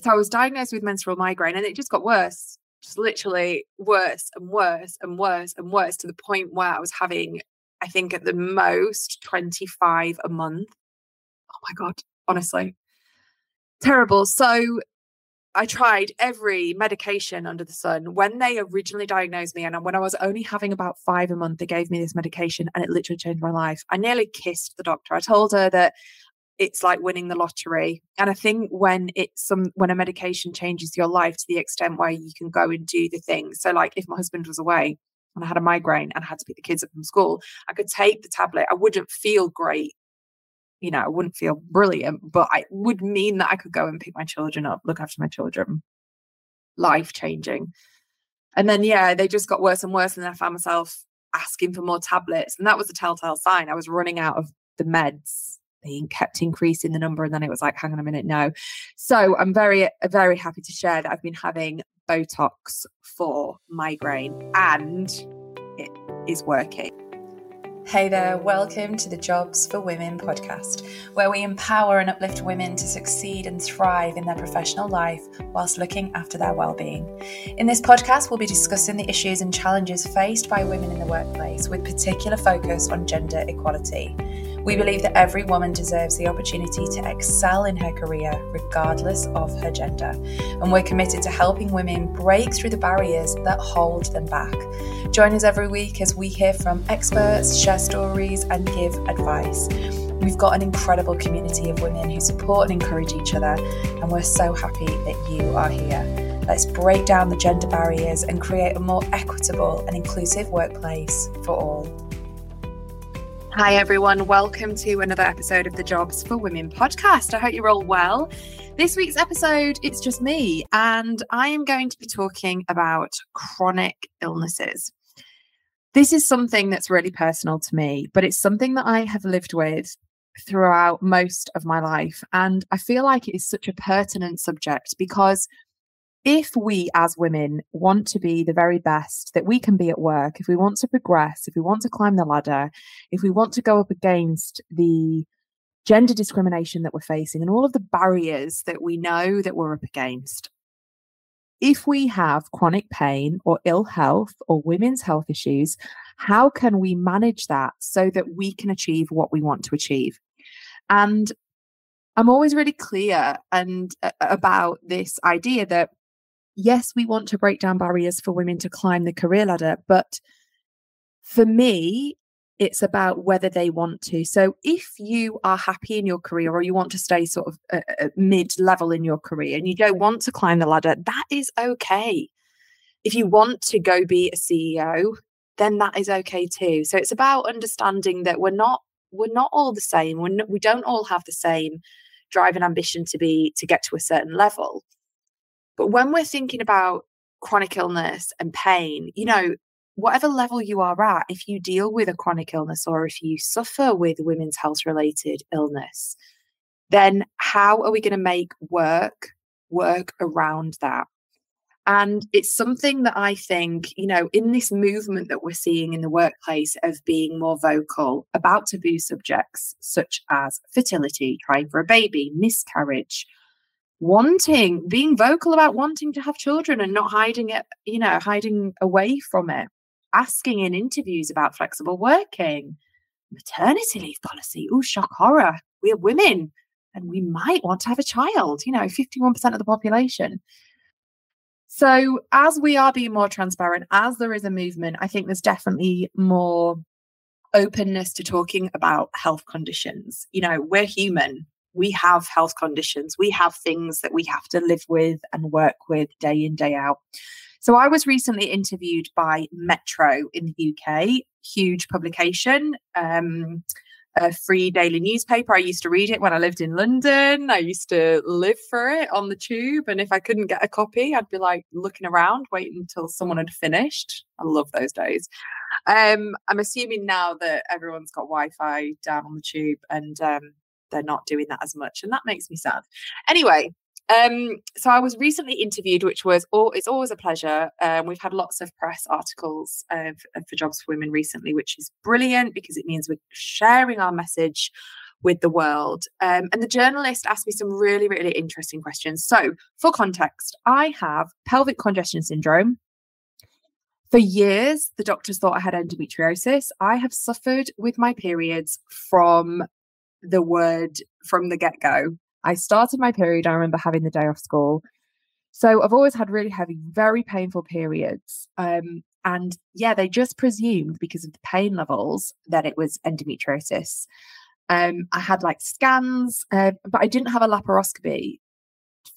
so I was diagnosed with menstrual migraine and it just got worse, just literally worse and worse and worse and worse to the point where I was having, I think at the most 25 a month. Oh my God, honestly. Terrible. So I tried every medication under the sun. When they originally diagnosed me, and when I was only having about five a month, they gave me this medication and it literally changed my life. I nearly kissed the doctor. I told her that it's like winning the lottery. And I think when it's some when a medication changes your life to the extent where you can go and do the things. So like if my husband was away and I had a migraine and I had to pick the kids up from school, I could take the tablet. I wouldn't feel great. You know, I wouldn't feel brilliant, but I would mean that I could go and pick my children up, look after my children. Life changing. And then yeah, they just got worse and worse. And then I found myself asking for more tablets. And that was a telltale sign. I was running out of the meds they kept increasing the number and then it was like hang on a minute no so i'm very very happy to share that i've been having botox for migraine and it is working Hey there, welcome to the Jobs for Women podcast, where we empower and uplift women to succeed and thrive in their professional life whilst looking after their well-being. In this podcast, we'll be discussing the issues and challenges faced by women in the workplace with particular focus on gender equality. We believe that every woman deserves the opportunity to excel in her career, regardless of her gender. And we're committed to helping women break through the barriers that hold them back. Join us every week as we hear from experts, share stories, and give advice. We've got an incredible community of women who support and encourage each other, and we're so happy that you are here. Let's break down the gender barriers and create a more equitable and inclusive workplace for all. Hi, everyone. Welcome to another episode of the Jobs for Women podcast. I hope you're all well. This week's episode, it's just me, and I am going to be talking about chronic illnesses. This is something that's really personal to me, but it's something that I have lived with throughout most of my life. And I feel like it is such a pertinent subject because if we as women want to be the very best that we can be at work, if we want to progress, if we want to climb the ladder, if we want to go up against the gender discrimination that we're facing and all of the barriers that we know that we're up against, if we have chronic pain or ill health or women's health issues, how can we manage that so that we can achieve what we want to achieve? And I'm always really clear and uh, about this idea that yes, we want to break down barriers for women to climb the career ladder, but for me, it's about whether they want to. So if you are happy in your career or you want to stay sort of uh, uh mid level in your career and you don't want to climb the ladder, that is okay. If you want to go be a CEO, then that is okay too. So it's about understanding that we're not we're not all the same. We're not, we don't all have the same drive and ambition to be to get to a certain level. But when we're thinking about chronic illness and pain, you mm. know, whatever level you are at, if you deal with a chronic illness or if you suffer with women's health related illness, then how are we going to make work work around that? And it's something that I think, you know, in this movement that we're seeing in the workplace of being more vocal about taboo subjects such as fertility, trying for a baby, miscarriage, wanting, being vocal about wanting to have children and not hiding it, you know, hiding away from it, asking in interviews about flexible working, maternity leave policy. Oh, shock horror. We are women and we might want to have a child, you know, 51% of the population. So, as we are being more transparent, as there is a movement, I think there's definitely more openness to talking about health conditions. You know, we're human we have health conditions, we have things that we have to live with and work with day in, day out. So I was recently interviewed by Metro in the UK, huge publication. Um, a free daily newspaper. I used to read it when I lived in London. I used to live for it on the tube. And if I couldn't get a copy, I'd be like looking around, waiting until someone had finished. I love those days. Um, I'm assuming now that everyone's got Wi Fi down on the tube and um, they're not doing that as much, and that makes me sad. Anyway, um, so I was recently interviewed, which was all, it's always a pleasure. Um, we've had lots of press articles uh, for, Jobs for Women recently, which is brilliant because it means we're sharing our message with the world. Um, and the journalist asked me some really, really interesting questions. So, for context, I have pelvic congestion syndrome. For years, the doctors thought I had endometriosis. I have suffered with my periods from the word from the get go. I started my period, I remember having the day off school. So I've always had really heavy, very painful periods. Um, and yeah, they just presumed because of the pain levels that it was endometriosis. Um, I had like scans, uh, but I didn't have a laparoscopy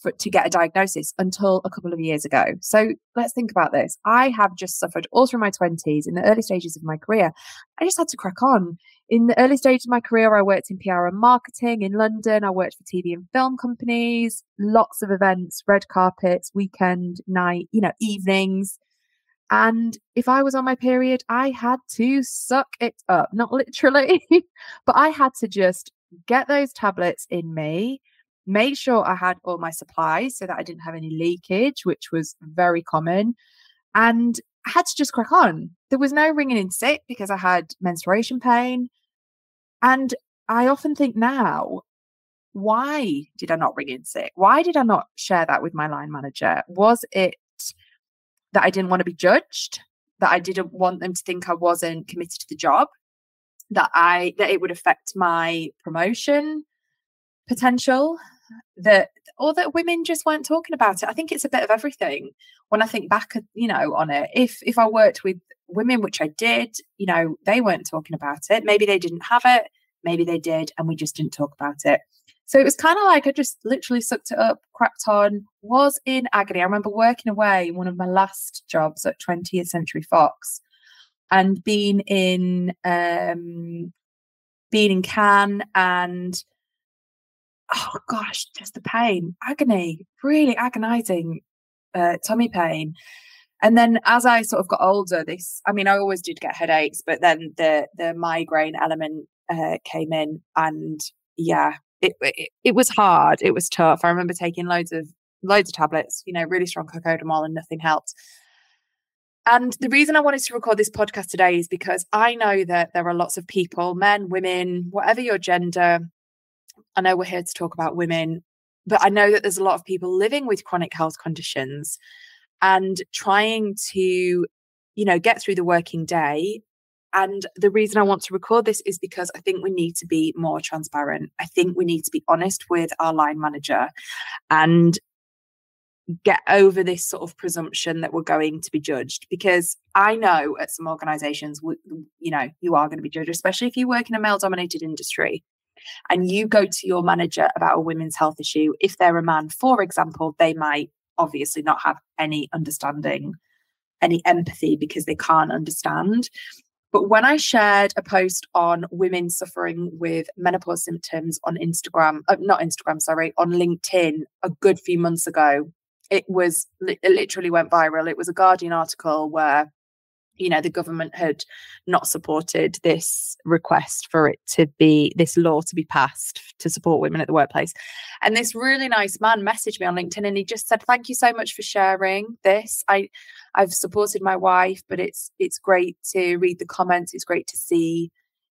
for, to get a diagnosis until a couple of years ago. So let's think about this. I have just suffered all through my 20s, in the early stages of my career. I just had to crack on. In the early stage of my career, I worked in PR and marketing in London. I worked for TV and film companies, lots of events, red carpets, weekend, night, you know, evenings. And if I was on my period, I had to suck it up, not literally, but I had to just get those tablets in me made sure I had all my supplies so that I didn't have any leakage, which was very common. And I had to just crack on. There was no ringing in sick because I had menstruation pain. And I often think now, why did I not ring in sick? Why did I not share that with my line manager? Was it that I didn't want to be judged? That I didn't want them to think I wasn't committed to the job? That I that it would affect my promotion potential? That or that women just weren't talking about it. I think it's a bit of everything. When I think back, you know, on it, if if I worked with women, which I did, you know, they weren't talking about it. Maybe they didn't have it, maybe they did, and we just didn't talk about it. So it was kind of like I just literally sucked it up, cracked on, was in agony. I remember working away in one of my last jobs at 20th Century Fox and being in um being in Cannes and oh gosh, just the pain, agony, really agonizing uh, tummy pain. And then as I sort of got older, this, I mean, I always did get headaches, but then the, the migraine element uh, came in and yeah, it, it, it was hard. It was tough. I remember taking loads of, loads of tablets, you know, really strong cocodamol and nothing helped. And the reason I wanted to record this podcast today is because I know that there are lots of people, men, women, whatever your gender, I know we're here to talk about women, but I know that there's a lot of people living with chronic health conditions and trying to, you know, get through the working day. And the reason I want to record this is because I think we need to be more transparent. I think we need to be honest with our line manager and get over this sort of presumption that we're going to be judged because i know at some organizations you know you are going to be judged especially if you work in a male dominated industry and you go to your manager about a women's health issue, if they're a man, for example, they might obviously not have any understanding, any empathy because they can't understand. But when I shared a post on women suffering with menopause symptoms on Instagram, uh, not Instagram, sorry, on LinkedIn a good few months ago, it was it literally went viral. It was a Guardian article where you know the government had not supported this request for it to be this law to be passed to support women at the workplace. And this really nice man messaged me on linkedin and he just said thank you so much for sharing this. I i've supported my wife but it's it's great to read the comments. It's great to see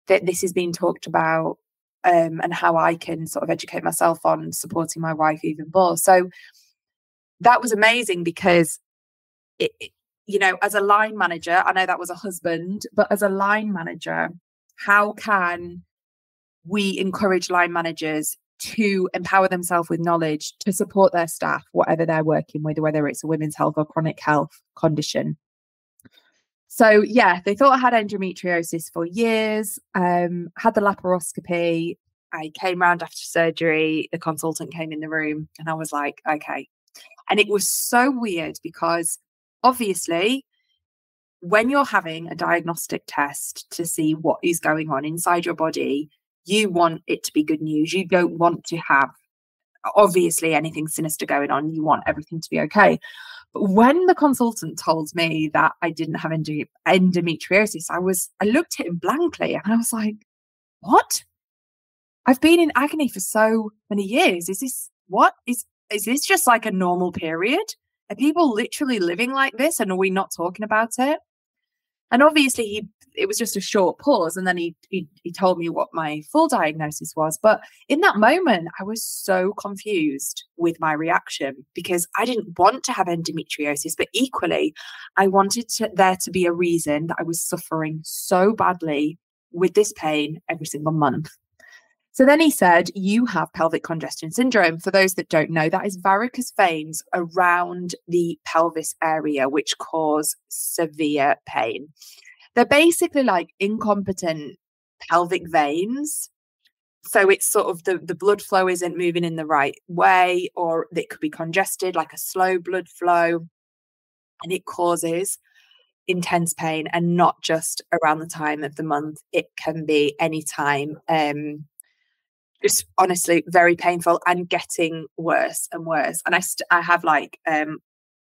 that this is being talked about um, and how i can sort of educate myself on supporting my wife even more. So that was amazing because it, you know, as a line manager, I know that was a husband, but as a line manager, how can we encourage line managers to empower themselves with knowledge to support their staff, whatever they're working with, whether it's a women's health or chronic health condition? So, yeah, they thought I had endometriosis for years, um, had the laparoscopy. I came round after surgery. The consultant came in the room and I was like, okay. And it was so weird because obviously, when you're having a diagnostic test to see what is going on inside your body, you want it to be good news. You don't want to have, obviously, anything sinister going on. You want everything to be okay. But when the consultant told me that I didn't have endometriosis, I was, I looked at him blankly and I was like, what? I've been in agony for so many years. Is this what? Is is this just like a normal period? Are people literally living like this and are we not talking about it? And obviously, he it was just a short pause, and then he, he he told me what my full diagnosis was. But in that moment, I was so confused with my reaction because I didn't want to have endometriosis, but equally, I wanted to, there to be a reason that I was suffering so badly with this pain every single month. So then he said, You have pelvic congestion syndrome. For those that don't know, that is varicose veins around the pelvis area, which cause severe pain. They're basically like incompetent pelvic veins. So it's sort of the, the blood flow isn't moving in the right way, or it could be congested, like a slow blood flow, and it causes intense pain and not just around the time of the month. It can be any time. Um, just honestly very painful and getting worse and worse. And I st- I have like um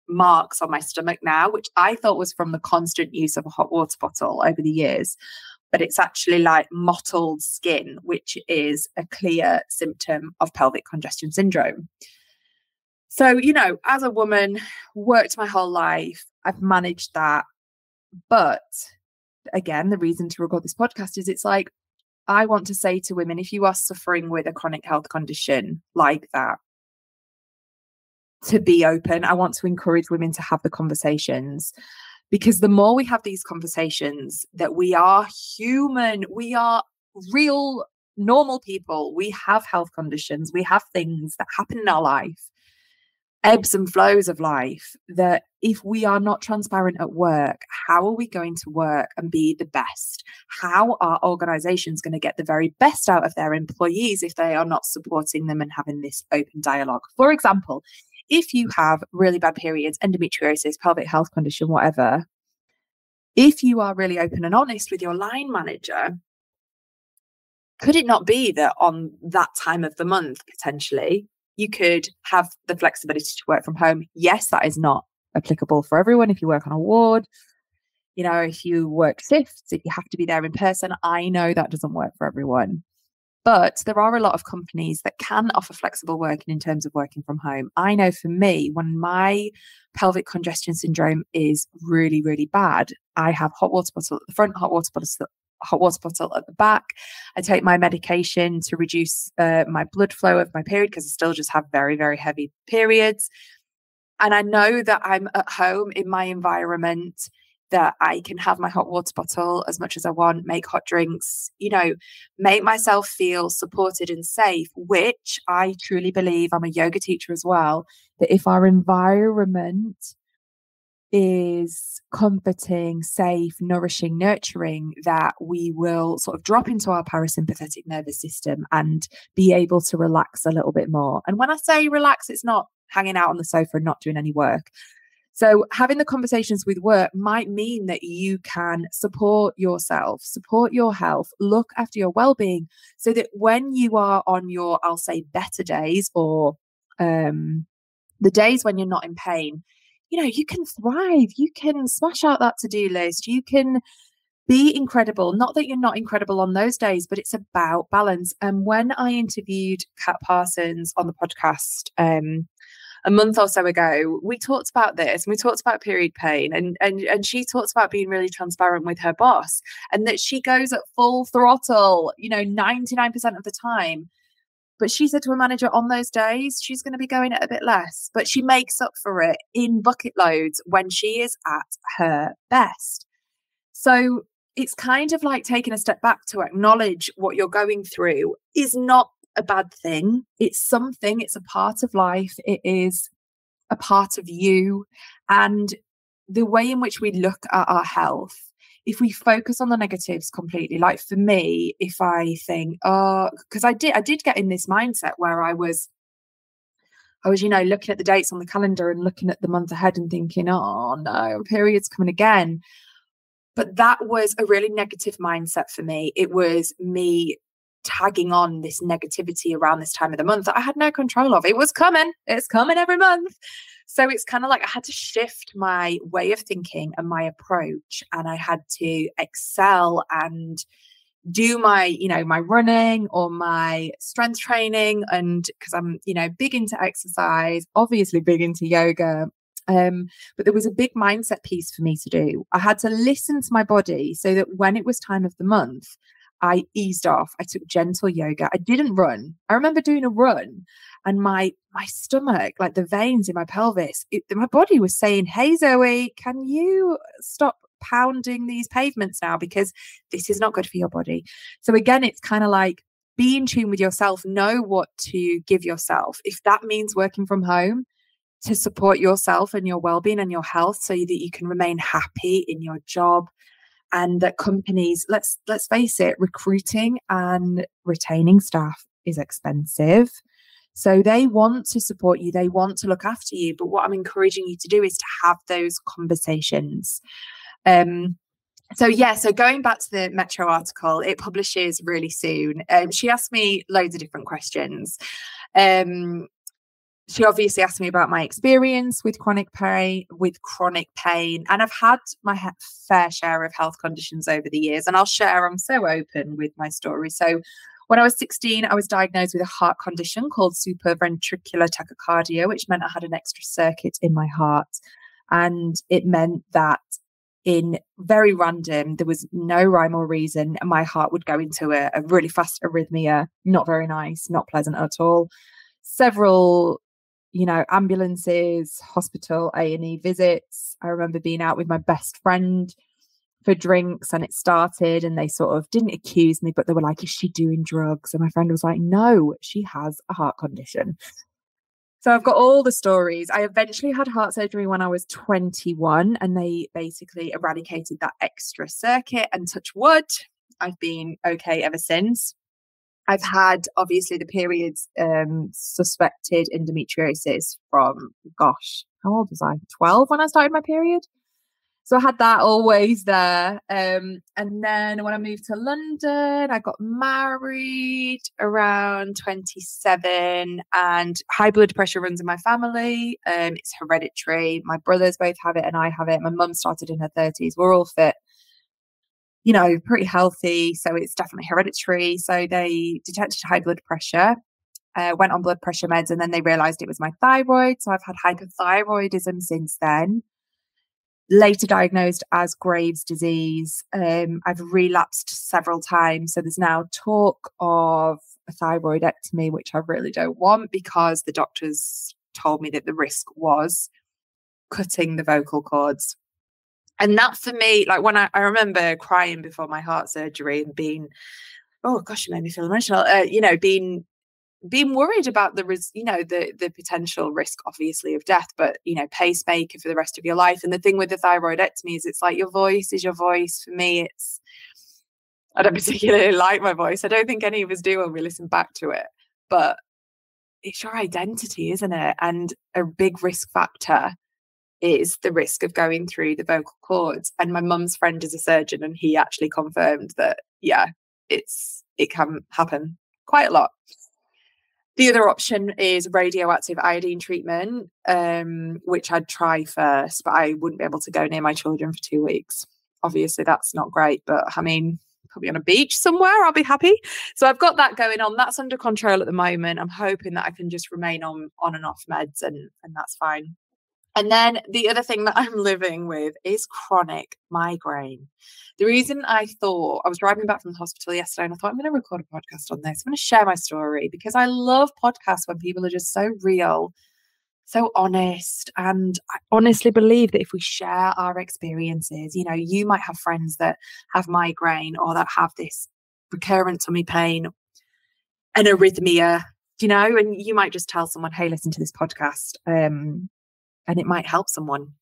marks on my stomach now, which I thought was from the constant use of a hot water bottle over the years. But it's actually like mottled skin, which is a clear symptom of pelvic congestion syndrome. So, you know, as a woman, worked my whole life, I've managed that. But again, the reason to record this podcast is it's like, I want to say to women if you are suffering with a chronic health condition like that, to be open. I want to encourage women to have the conversations because the more we have these conversations, that we are human, we are real, normal people, we have health conditions, we have things that happen in our life ebbs and flows of life that if we are not transparent at work, how are we going to work and be the best? How are organizations going to get the very best out of their employees if they are not supporting them and having this open dialogue? For example, if you have really bad periods, endometriosis, pelvic health condition, whatever, if you are really open and honest with your line manager, could it not be that on that time of the month, potentially, you could have the flexibility to work from home. Yes, that is not applicable for everyone. If you work on a ward, you know, if you work shifts, if you have to be there in person, I know that doesn't work for everyone. But there are a lot of companies that can offer flexible working in terms of working from home. I know for me, when my pelvic congestion syndrome is really, really bad, I have hot water bottle at the front, hot water bottle hot water bottle at the back. I take my medication to reduce uh, my blood flow of my period because I still just have very, very heavy periods. And I know that I'm at home in my environment, that I can have my hot water bottle as much as I want, make hot drinks, you know, make myself feel supported and safe, which I truly believe I'm a yoga teacher as well, that if our environment is comforting, safe, nourishing, nurturing, that we will sort of drop into our parasympathetic nervous system and be able to relax a little bit more. And when I say relax, it's not hanging out on the sofa and not doing any work. So, having the conversations with work might mean that you can support yourself, support your health, look after your well being, so that when you are on your, I'll say, better days or um, the days when you're not in pain, you know, you can thrive. You can smash out that to do list. You can be incredible. Not that you're not incredible on those days, but it's about balance. And when I interviewed Kat Parsons on the podcast, um, a month or so ago, we talked about this and we talked about period pain and, and and she talks about being really transparent with her boss and that she goes at full throttle, you know, 99% of the time but she said to her manager on those days, she's going to be going at a bit less, but she makes up for it in bucket loads when she is at her best. So it's kind of like taking a step back to acknowledge what you're going through is not a bad thing. It's something, it's a part of life, it is a part of you. And the way in which we look at our health if we focus on the negatives completely like for me if i think oh because i did i did get in this mindset where i was I was, you know, looking at the dates on the calendar and looking at the month ahead and thinking, oh no, period's coming again. But that was a really negative mindset for me. It was me tagging on this negativity around this time of the month that I had no control of. It was coming, it's coming every month. So it's kind of like I had to shift my way of thinking and my approach, and I had to excel and do my you know my running or my strength training and because i'm you know big into exercise obviously big into yoga Um, but there was a big mindset piece for me to do. I had to listen to my body so that when it was time of the month, I eased off. I took gentle yoga. I didn't run. I remember doing a run and my my stomach, like the veins in my pelvis, it, my body was saying, "Hey Zoe, can you stop pounding these pavements now because this is not good for your body." So again, it's kind of like be in tune with yourself, know what to give yourself. If that means working from home, to support yourself and your well-being and your health so that you can remain happy in your job and that companies let's let's face it recruiting and retaining staff is expensive. So they want to support you they want to look after you but what i'm encouraging you to do is to have those conversations. Um so yeah so going back to the metro article it publishes really soon. Um, she asked me loads of different questions. Um she obviously asked me about my experience with chronic pain with chronic pain and i've had my fair share of health conditions over the years and i'll share i'm so open with my story. So when i was 16 i was diagnosed with a heart condition called supraventricular tachycardia which meant i had an extra circuit in my heart. And it meant that in very random there was no rhyme or reason my heart would go into a, a really fast arrhythmia not very nice not pleasant at all. Several you know ambulances hospital a&e visits i remember being out with my best friend for drinks and it started and they sort of didn't accuse me but they were like is she doing drugs and my friend was like no she has a heart condition so I've got all the stories. I eventually had heart surgery when I was 21 and they basically eradicated that extra circuit and touch wood. I've been okay ever since. I've had obviously the periods um, suspected endometriosis from gosh, how old was I? 12 when I started my period. So I had that always there. Um, and then when I moved to London, I got married around 27 and high blood pressure runs in my family. Um, it's hereditary. My brothers both have it and I have it. My mum started in her 30s. We're all fit you know, pretty healthy. So it's definitely hereditary. So they detected high blood pressure, uh, went on blood pressure meds, and then they realized it was my thyroid. So I've had hyperthyroidism since then. Later diagnosed as Graves' disease. Um, I've relapsed several times. So there's now talk of a thyroidectomy, which I really don't want because the doctors told me that the risk was cutting the vocal cords and that for me, like when I, I remember crying before my heart surgery and being, oh gosh, it made me feel emotional. Uh, you know, being being worried about the res- you know the the potential risk obviously of death but you know pacemaker for the rest of your life. And the thing with the thyroidectomy is it's like your voice is your voice. For me it's i don't particularly like my voice. I don't think any of us do when we listen back to it but it's your identity isn't it? And a big risk factor is the risk of going through the vocal cords. And my mum's friend is a surgeon, and he actually confirmed that, yeah, it's it can happen quite a lot. The other option is radioactive iodine treatment, um, which I'd try first, but I wouldn't be able to go near my children for two weeks. Obviously, that's not great, but I mean, probably on a beach somewhere, I'll be happy. So I've got that going on. That's under control at the moment. I'm hoping that I can just remain on on and off meds, and and that's fine. And then the other thing that I'm living with is chronic migraine. The reason I thought I was driving back from the hospital yesterday and I thought I'm going to record a podcast on this. I'm going to share my story because I love podcasts when people are just so real, so honest. And I honestly believe that if we share our experiences, you know, you might have friends that have migraine or that have this recurrent tummy pain, an arrhythmia, you know, and you might just tell someone, hey, listen to this podcast. Um, and it might help someone.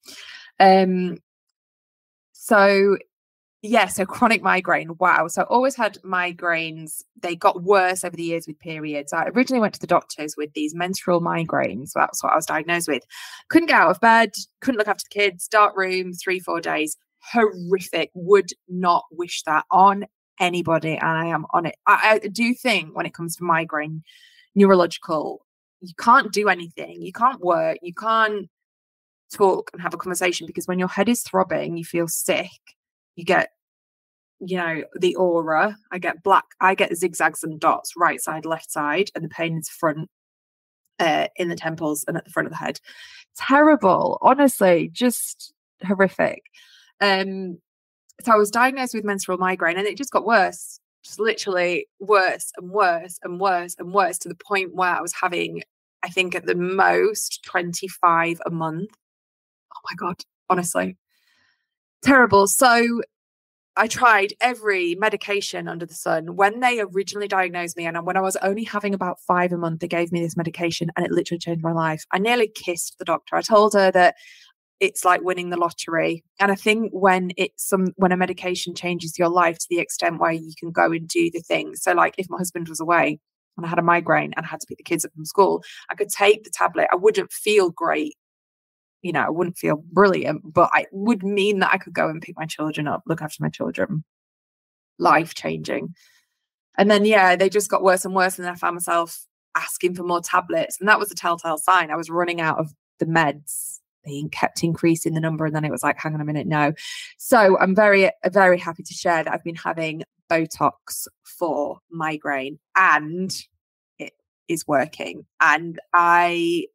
Um, so yeah, so chronic migraine. Wow. So I always had migraines. They got worse over the years with periods. I originally went to the doctors with these menstrual migraines. So that's what I was diagnosed with. Couldn't get out of bed, couldn't look after the kids, dark room, three, four days. Horrific. Would not wish that on anybody. And I am on it. I, I do think when it comes to migraine, neurological, you can't do anything. You can't work. You can't talk and have a conversation because when your head is throbbing, you feel sick, you get, you know, the aura. I get black, I get zigzags and dots right side, left side, and the pain is front. uh, in the temples and at the front of the head. Terrible, honestly, just horrific. Um, so I was diagnosed with menstrual migraine and it just got worse, just literally worse and worse and worse and worse to the point where I was having, I think at the most 25 a month. My God, honestly. Terrible. So I tried every medication under the sun. When they originally diagnosed me, and when I was only having about five a month, they gave me this medication and it literally changed my life. I nearly kissed the doctor. I told her that it's like winning the lottery. And I think when it's some when a medication changes your life to the extent where you can go and do the things. So like if my husband was away and I had a migraine and I had to pick the kids up from school, I could take the tablet. I wouldn't feel great. You know, I wouldn't feel brilliant, but I would mean that I could go and pick my children up, look after my children. Life changing. And then yeah, they just got worse and worse. And then I found myself asking for more tablets. And that was a telltale sign. I was running out of the meds they kept increasing the number and then it was like hang on a minute no so i'm very very happy to share that i've been having botox for migraine and it is working and i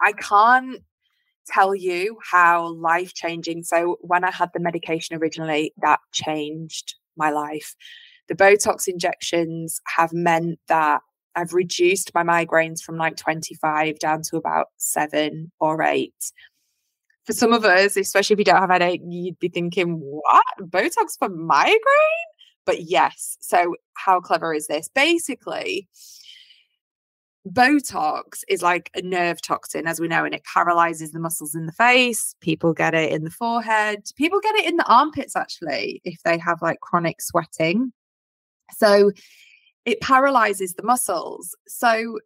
i can't tell you how life changing so when i had the medication originally that changed my life the botox injections have meant that I've reduced my migraines from like 25 down to about seven or eight for some of us, especially if you don't have headache, you'd be thinking, what? Botox for migraine? But yes. So, how clever is this? Basically, Botox is like a nerve toxin, as we know, and it paralyzes the muscles in the face. People get it in the forehead. People get it in the armpits, actually, if they have like chronic sweating. So, it paralyzes the muscles. So,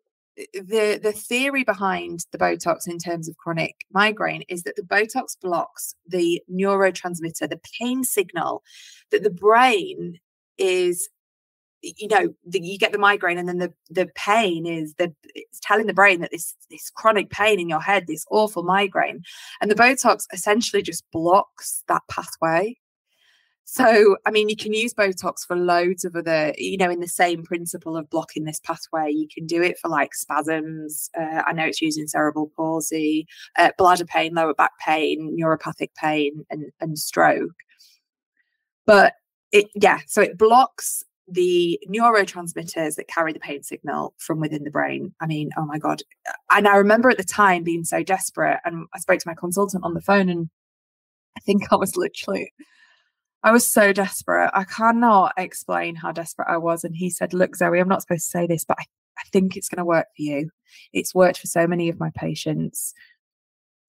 the the theory behind the botox in terms of chronic migraine is that the botox blocks the neurotransmitter the pain signal that the brain is you know the, you get the migraine and then the the pain is the it's telling the brain that this this chronic pain in your head this awful migraine and the botox essentially just blocks that pathway so, I mean, you can use Botox for loads of other, you know, in the same principle of blocking this pathway. You can do it for like spasms. Uh, I know it's used in cerebral palsy, uh, bladder pain, lower back pain, neuropathic pain, and, and stroke. But it, yeah, so it blocks the neurotransmitters that carry the pain signal from within the brain. I mean, oh my God. And I remember at the time being so desperate. And I spoke to my consultant on the phone, and I think I was literally I was so desperate. I cannot explain how desperate I was. And he said, Look, Zoe, I'm not supposed to say this, but I, I think it's going to work for you. It's worked for so many of my patients.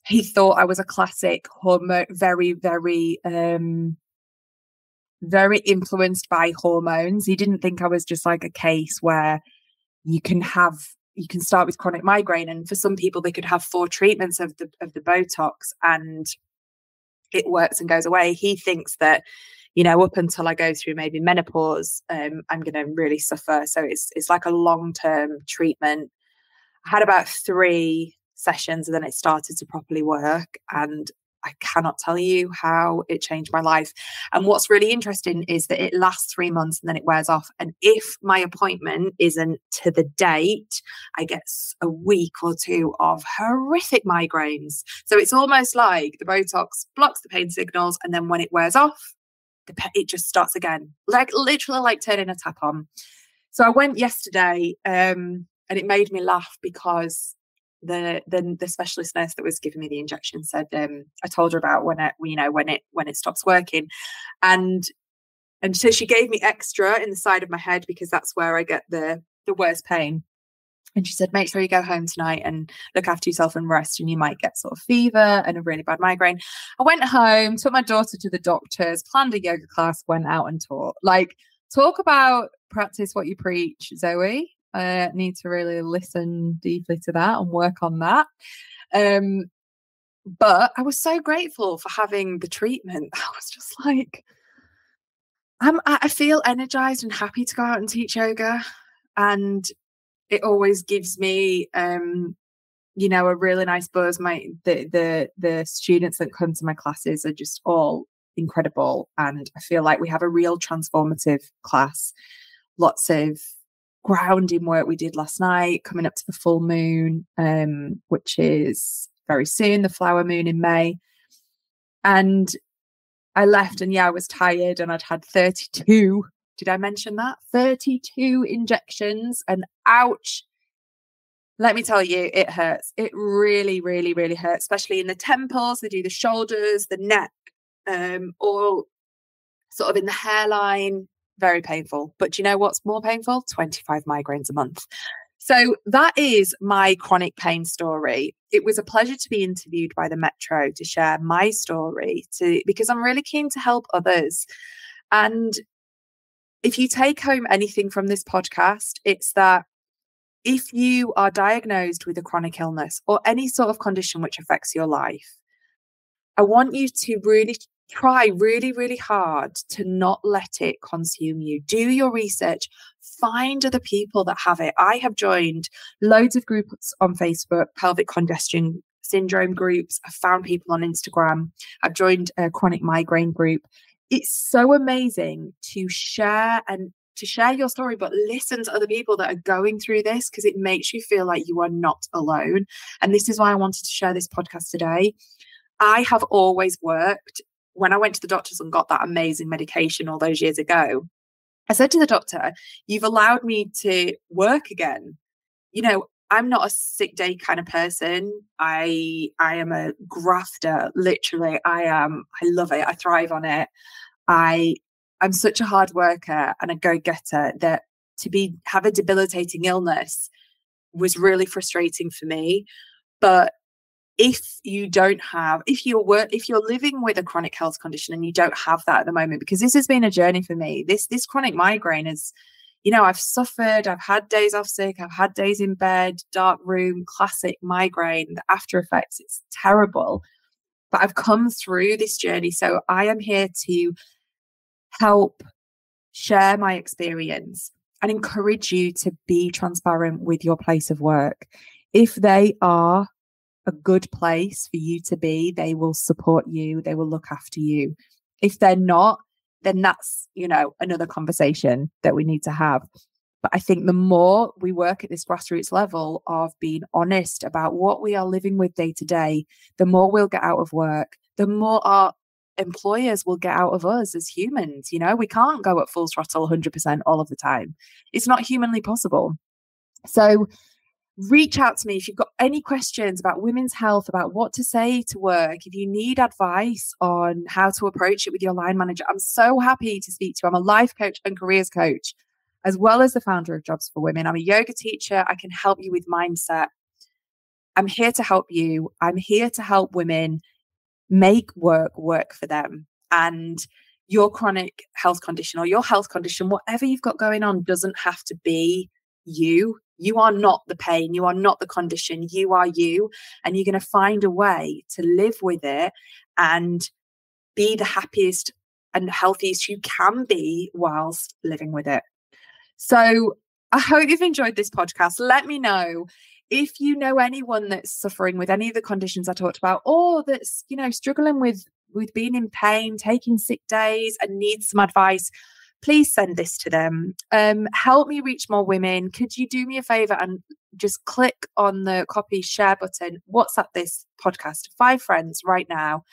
He thought I was a classic hormone, very, very, um, very influenced by hormones. He didn't think I was just like a case where you can have you can start with chronic migraine and for some people they could have four treatments of the of the botox and it works and goes away. He thinks that, you know, up until I go through maybe menopause, um, I'm going to really suffer. So it's it's like a long term treatment. I had about three sessions and then it started to properly work. And I cannot tell you how it changed my life. And what's really interesting is that it lasts three months and then it wears off. And if my appointment isn't to the date, I get a week or two of horrific migraines. So it's almost like the Botox blocks the pain signals. And then when it wears off, it just starts again, like literally like turning a tap on. So I went yesterday um, and it made me laugh because the the the specialist nurse that was giving me the injection said um, I told her about when it you know when it when it stops working, and and so she gave me extra in the side of my head because that's where I get the the worst pain. And she said, make sure you go home tonight and look after yourself and rest, and you might get sort of fever and a really bad migraine. I went home, took my daughter to the doctors, planned a yoga class, went out and taught. Like, talk about practice what you preach, Zoe. I need to really listen deeply to that and work on that. Um, but I was so grateful for having the treatment. I was just like, I'm, I feel energized and happy to go out and teach yoga. And it always gives me, um, you know, a really nice buzz. My the the the students that come to my classes are just all incredible, and I feel like we have a real transformative class. Lots of grounding work we did last night, coming up to the full moon, um, which is very soon, the flower moon in May. And I left, and yeah, I was tired, and I'd had 32. Did I mention that? 32 injections, and ouch. Let me tell you, it hurts. It really, really, really hurts, especially in the temples. They do the shoulders, the neck, um, all sort of in the hairline. Very painful. But do you know what's more painful? 25 migraines a month. So that is my chronic pain story. It was a pleasure to be interviewed by the Metro to share my story to because I'm really keen to help others. And if you take home anything from this podcast, it's that if you are diagnosed with a chronic illness or any sort of condition which affects your life, I want you to really try really, really hard to not let it consume you. Do your research, find other people that have it. I have joined loads of groups on Facebook, pelvic congestion syndrome groups. I've found people on Instagram. I've joined a chronic migraine group. It's so amazing to share and to share your story, but listen to other people that are going through this because it makes you feel like you are not alone. And this is why I wanted to share this podcast today. I have always worked when I went to the doctors and got that amazing medication all those years ago, I said to the doctor, You've allowed me to work again. You know, I'm not a sick day kind of person. I I am a grafter, literally. I am I love it. I thrive on it. I I'm such a hard worker and a go-getter that to be have a debilitating illness was really frustrating for me. But if you don't have if you're work if you're living with a chronic health condition and you don't have that at the moment because this has been a journey for me this this chronic migraine is you know i've suffered i've had days off sick i've had days in bed dark room classic migraine the after effects it's terrible but i've come through this journey so i am here to help share my experience and encourage you to be transparent with your place of work. If they are a good place for you to be, they will support you, they will look after you. If they're not, then that's, you know, another conversation that we need to have. But I think the more we work at this grassroots level of being honest about what we are living with day to day, the more we'll get out of work, the more our employers will get out of us as humans. You know, we can't go at full throttle 100% all of the time. It's not humanly possible. So, reach out to me if you've got any questions about women's health, about what to say to work, if you need advice on how to approach it with your line manager. I'm so happy to speak to you. I'm a life coach and careers coach, as well as the founder of Jobs for Women. I'm a yoga teacher. I can help you with mindset. I'm here to help you. I'm here to help women make work work for them. And your chronic health condition or your health condition, whatever you've got going on, doesn't have to be you you are not the pain. You are not the condition. You are you. And you're going to find a way to live with it and be the happiest and healthiest you can be whilst living with it. So I hope you've enjoyed this podcast. Let me know if you know anyone that's suffering with any of the conditions I talked about or that's, you know, struggling with with being in pain, taking sick days and needs some advice please send this to them. Um, help me reach more women. Could you do me a favor and just click on the copy share button, WhatsApp this podcast to five friends right now?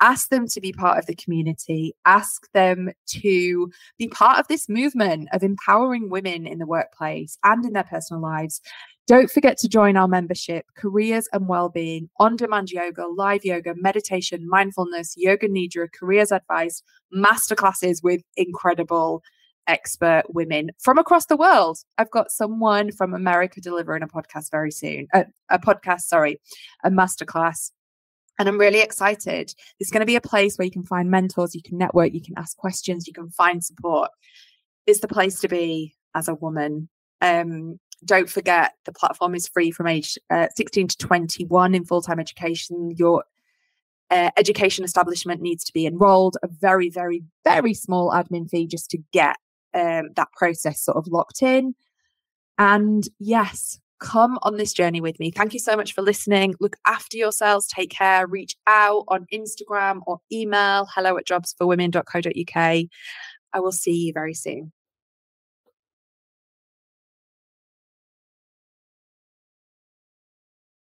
Ask them to be part of the community. Ask them to be part of this movement of empowering women in the workplace and in their personal lives. Don't forget to join our membership, Careers and Wellbeing, on demand yoga, live yoga, meditation, mindfulness, yoga nidra, careers advice, masterclasses with incredible expert women from across the world. I've got someone from America delivering a podcast very soon, uh, a podcast, sorry, a masterclass. And I'm really excited. It's going to be a place where you can find mentors, you can network, you can ask questions, you can find support. It's the place to be as a woman. Um, don't forget the platform is free from age uh, 16 to 21 in full-time education. Your uh, education establishment needs to be enrolled. A very very very small admin fee just to get um, that process sort of locked in. And yes come on this journey with me. Thank you so much for listening. Look after yourselves. Take care. Reach out on instagram or email hello at jobsforwomen.co.uk i will see you very soon